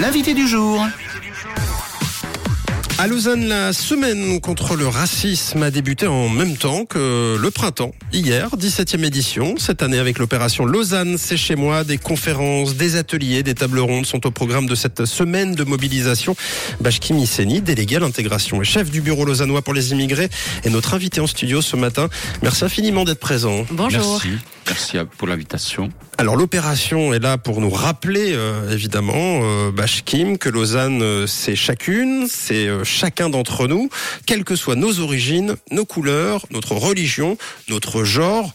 L'invité du jour. À Lausanne, la semaine contre le racisme a débuté en même temps que le printemps. Hier, 17e édition. Cette année, avec l'opération Lausanne, c'est chez moi. Des conférences, des ateliers, des tables rondes sont au programme de cette semaine de mobilisation. Bashki Misseni, délégué à l'intégration et chef du bureau lausannois pour les immigrés, est notre invité en studio ce matin. Merci infiniment d'être présent. Bonjour. Merci. Merci pour l'invitation. Alors l'opération est là pour nous rappeler euh, évidemment euh, Bashkim que Lausanne euh, c'est chacune, c'est euh, chacun d'entre nous, quelles que soient nos origines, nos couleurs, notre religion, notre genre,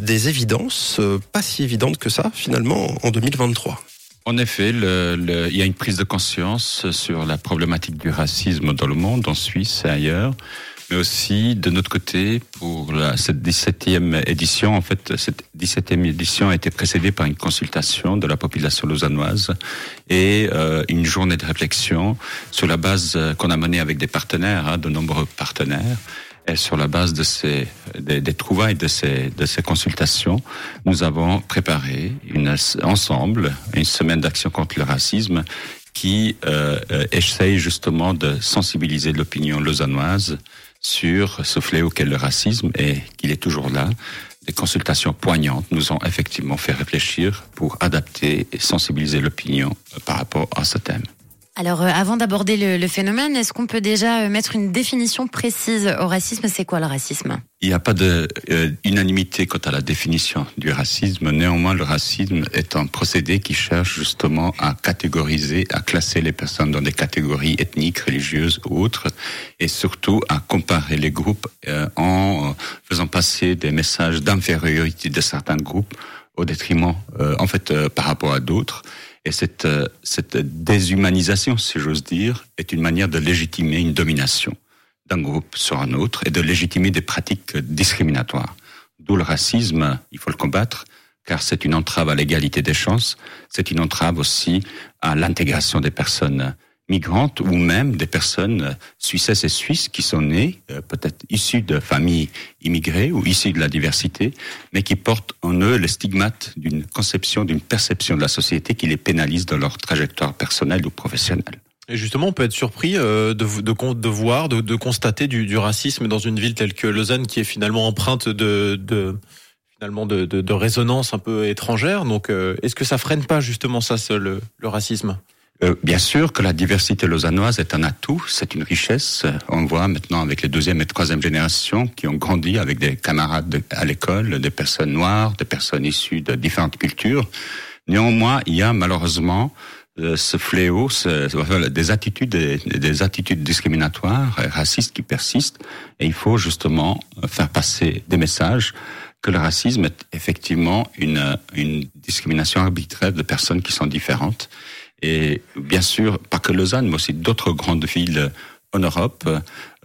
des évidences pas si évidentes que ça finalement en 2023. En effet, le, le, il y a une prise de conscience sur la problématique du racisme dans le monde, en Suisse et ailleurs mais aussi de notre côté pour la, cette 17e édition. En fait, cette 17e édition a été précédée par une consultation de la population lausannoise et euh, une journée de réflexion sur la base euh, qu'on a menée avec des partenaires, hein, de nombreux partenaires. Et sur la base de ces des, des, trouvailles de ces de ces consultations, nous avons préparé une, ensemble une semaine d'action contre le racisme qui euh, euh essaye justement de sensibiliser l'opinion lausannoise sur ce fléau qu'est le racisme et qu'il est toujours là. Des consultations poignantes nous ont effectivement fait réfléchir pour adapter et sensibiliser l'opinion par rapport à ce thème. Alors, euh, avant d'aborder le, phénomène, est-ce qu'on peut déjà euh, mettre une définition précise au racisme? C'est quoi le racisme? Il n'y a pas de euh, quant à la définition du racisme. Néanmoins, le racisme est un procédé qui cherche justement à catégoriser, à classer les personnes dans des catégories ethniques, religieuses ou autres, et surtout à comparer les groupes en faisant passer des messages d'infériorité de certains groupes au détriment, en fait, par rapport à d'autres. Et cette, euh, cette déshumanisation, si j'ose dire, est une manière de légitimer une domination d'un groupe sur un autre et de légitimer des pratiques discriminatoires. D'où le racisme, il faut le combattre, car c'est une entrave à l'égalité des chances, c'est une entrave aussi à l'intégration des personnes migrantes ou même des personnes suissesses et suisses qui sont nées, euh, peut-être issues de familles immigrées ou issues de la diversité, mais qui portent en eux les stigmates d'une conception, d'une perception de la société qui les pénalise dans leur trajectoire personnelle ou professionnelle. Et justement, on peut être surpris euh, de, voir, de, constater du, racisme dans une ville telle que Lausanne, qui est finalement empreinte de, de finalement de, résonance un peu étrangère. Donc, euh, est-ce que ça freine pas justement ça, le, le racisme? Euh, bien sûr que la diversité lausannoise est un atout, c'est une richesse. On voit maintenant avec les deuxième et troisième générations qui ont grandi avec des camarades de, à l'école, des personnes noires, des personnes issues de différentes cultures. Néanmoins, il y a malheureusement euh, ce fléau, ce, des attitudes, des, des, attitudes discriminatoires, racistes qui persistent, et il faut justement faire passer des messages que le racisme est effectivement une, une discrimination arbitraire de personnes qui sont différentes et bien sûr, pas que Lausanne, mais aussi d'autres grandes villes en Europe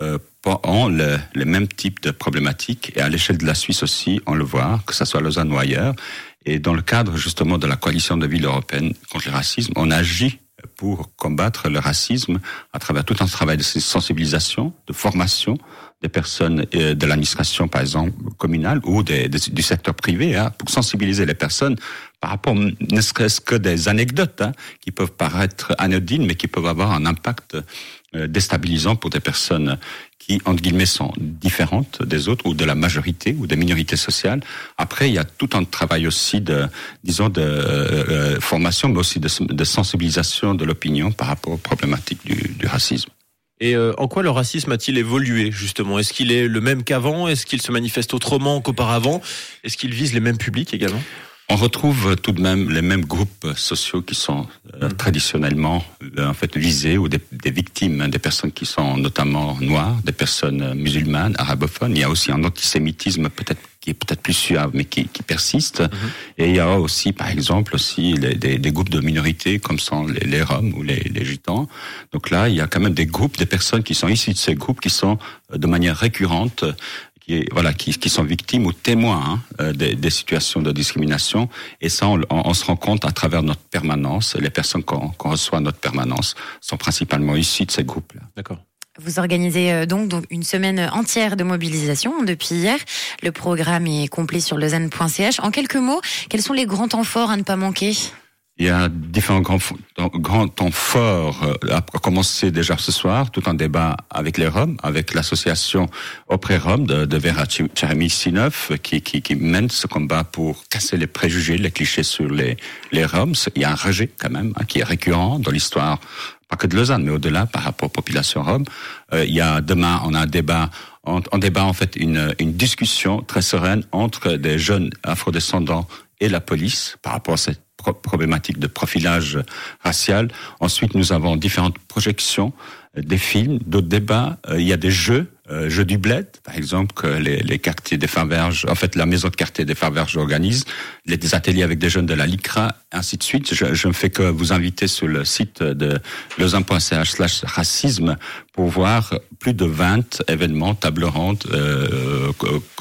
euh, ont le, même type de problématiques. Et à l'échelle de la Suisse aussi, on le voit, que ce soit Lausanne ou ailleurs. Et dans le cadre justement de la coalition de villes européennes contre le racisme, on agit pour combattre le racisme à travers tout un travail de sensibilisation, de formation des personnes euh, de l'administration, par exemple, communale ou du secteur privé, hein, pour sensibiliser les personnes par rapport ne serait-ce que des anecdotes hein, qui peuvent paraître anodines, mais qui peuvent avoir un impact euh, déstabilisant pour des personnes qui, entre guillemets, sont différentes des autres ou de la majorité ou des minorités sociales. Après, il y a tout un travail aussi de, disons, de euh, euh formation, mais aussi de, de sensibilisation de l'opinion par rapport aux problématiques du, du racisme. Et euh, en quoi le racisme a-t-il évolué justement? Est-ce qu'il est le même qu'avant? Est-ce qu'il se manifeste autrement qu'auparavant? Est-ce qu'il vise les mêmes publics également? On retrouve tout de même les mêmes groupes sociaux qui sont euh, mm. traditionnellement en fait visés ou des, des, victimes, hein, des personnes qui sont notamment noires, des personnes euh, musulmanes, arabophones. Il y a aussi un antisémitisme peut-être qui est peut-être plus suave, mais qui, qui persiste. Mm -hmm. Et il y a aussi, par exemple, aussi les, des, des, groupes de minorités comme sont les, les Roms ou les, les, Gitans. Donc là, il y a quand même des groupes, des personnes qui sont issues de ces groupes qui sont de manière récurrente qui, voilà, qui, qui, sont victimes ou témoins hein, euh, des, des, situations de discrimination. Et ça, on, on, se rend compte à travers notre permanence. Les personnes qu'on qu reçoit à notre permanence sont principalement issues de ces groupes-là. D'accord. Vous organisez euh, donc, donc une semaine entière de mobilisation depuis hier. Le programme est complet sur lausanne.ch. En quelques mots, quels sont les grands temps forts à ne pas manquer? Il y a différents grands, grands temps forts, euh, à commencer déjà ce soir, tout en débat avec les Roms, avec l'association Auprès Rome de, de Vera Sinov, qui, qui, qui, mène ce combat pour casser les préjugés, les clichés sur les, les Roms. Il y a un rejet quand même, hein, qui est récurrent dans l'histoire, pas que de Lausanne, mais au-delà par rapport aux populations roms. Euh, il y a demain, on a un débat on, on, débat en fait une, une discussion très sereine entre des jeunes afrodescendants et la police par rapport à cette problématique de profilage racial. Ensuite, nous avons différentes projections, euh, des films, d'autres débats. Euh, il y a des jeux euh, Jeux du bled, par exemple, que les, les quartiers des Farverges, en fait, la maison de quartier des Farverges organise, les, des ateliers avec des jeunes de la LICRA, ainsi de suite. Je, je ne fais que vous inviter sur le site de lausanne.ch slash racisme pour voir plus de 20 événements, tables rondes, euh,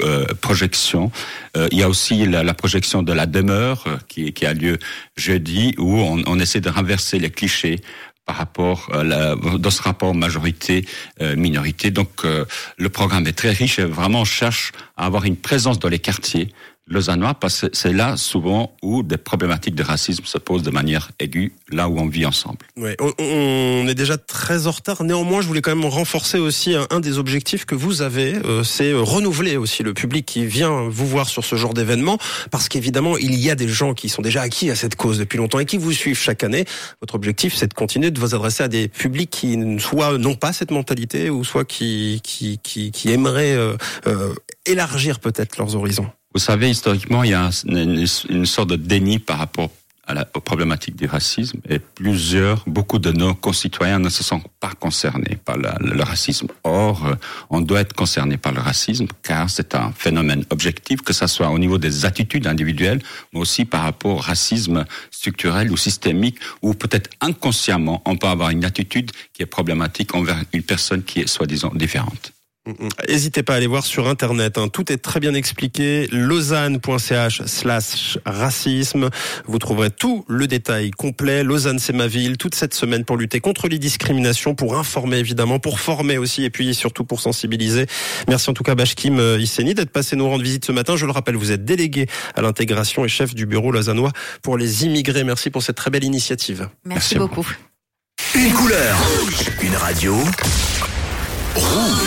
euh, projections. Euh, il y a aussi la, la, projection de la demeure euh, qui, qui a lieu jeudi où on, on essaie de renverser les clichés par rapport à la, dans ce rapport majorité-minorité. Donc euh, le programme est très riche et vraiment cherche à avoir une présence dans les quartiers lausannois parce que c'est là souvent où des problématiques de racisme se posent de manière aiguë, là où on vit ensemble. Ouais, on, est déjà très en retard. Néanmoins, je voulais quand même renforcer aussi un, des objectifs que vous avez, euh, c'est renouveler aussi le public qui vient vous voir sur ce genre d'événement, parce qu'évidemment, il y a des gens qui sont déjà acquis à cette cause depuis longtemps et qui vous suivent chaque année. Votre objectif, c'est de continuer de vous adresser à des publics qui soit n'ont pas cette mentalité ou soit qui qui qui, qui aimeraient euh, euh, élargir peut-être leurs horizons. Vous savez, historiquement, il y a une, sorte de déni par rapport à la, aux problématiques du racisme et plusieurs, beaucoup de nos concitoyens ne se sont pas concernés par le, racisme. Or, euh, on doit être concerné par le racisme car c'est un phénomène objectif, que ce soit au niveau des attitudes individuelles, mais aussi par rapport au racisme structurel ou systémique, où peut-être inconsciemment on peut avoir une attitude qui est problématique envers une personne qui est soi-disant différente. N'hésitez pas à aller voir sur internet. Hein. Tout est très bien expliqué. Lausanne.ch slash racisme. Vous trouverez tout le détail complet. Lausanne, c'est ma ville. Toute cette semaine pour lutter contre les discriminations, pour informer évidemment, pour former aussi et puis surtout pour sensibiliser. Merci en tout cas Bashkim euh, Isseni d'être passé nous rendre visite ce matin. Je le rappelle, vous êtes délégué à l'intégration et chef du bureau lausannois pour les immigrés. Merci pour cette très belle initiative. Merci, Merci beaucoup. Une couleur, une radio. Rouge.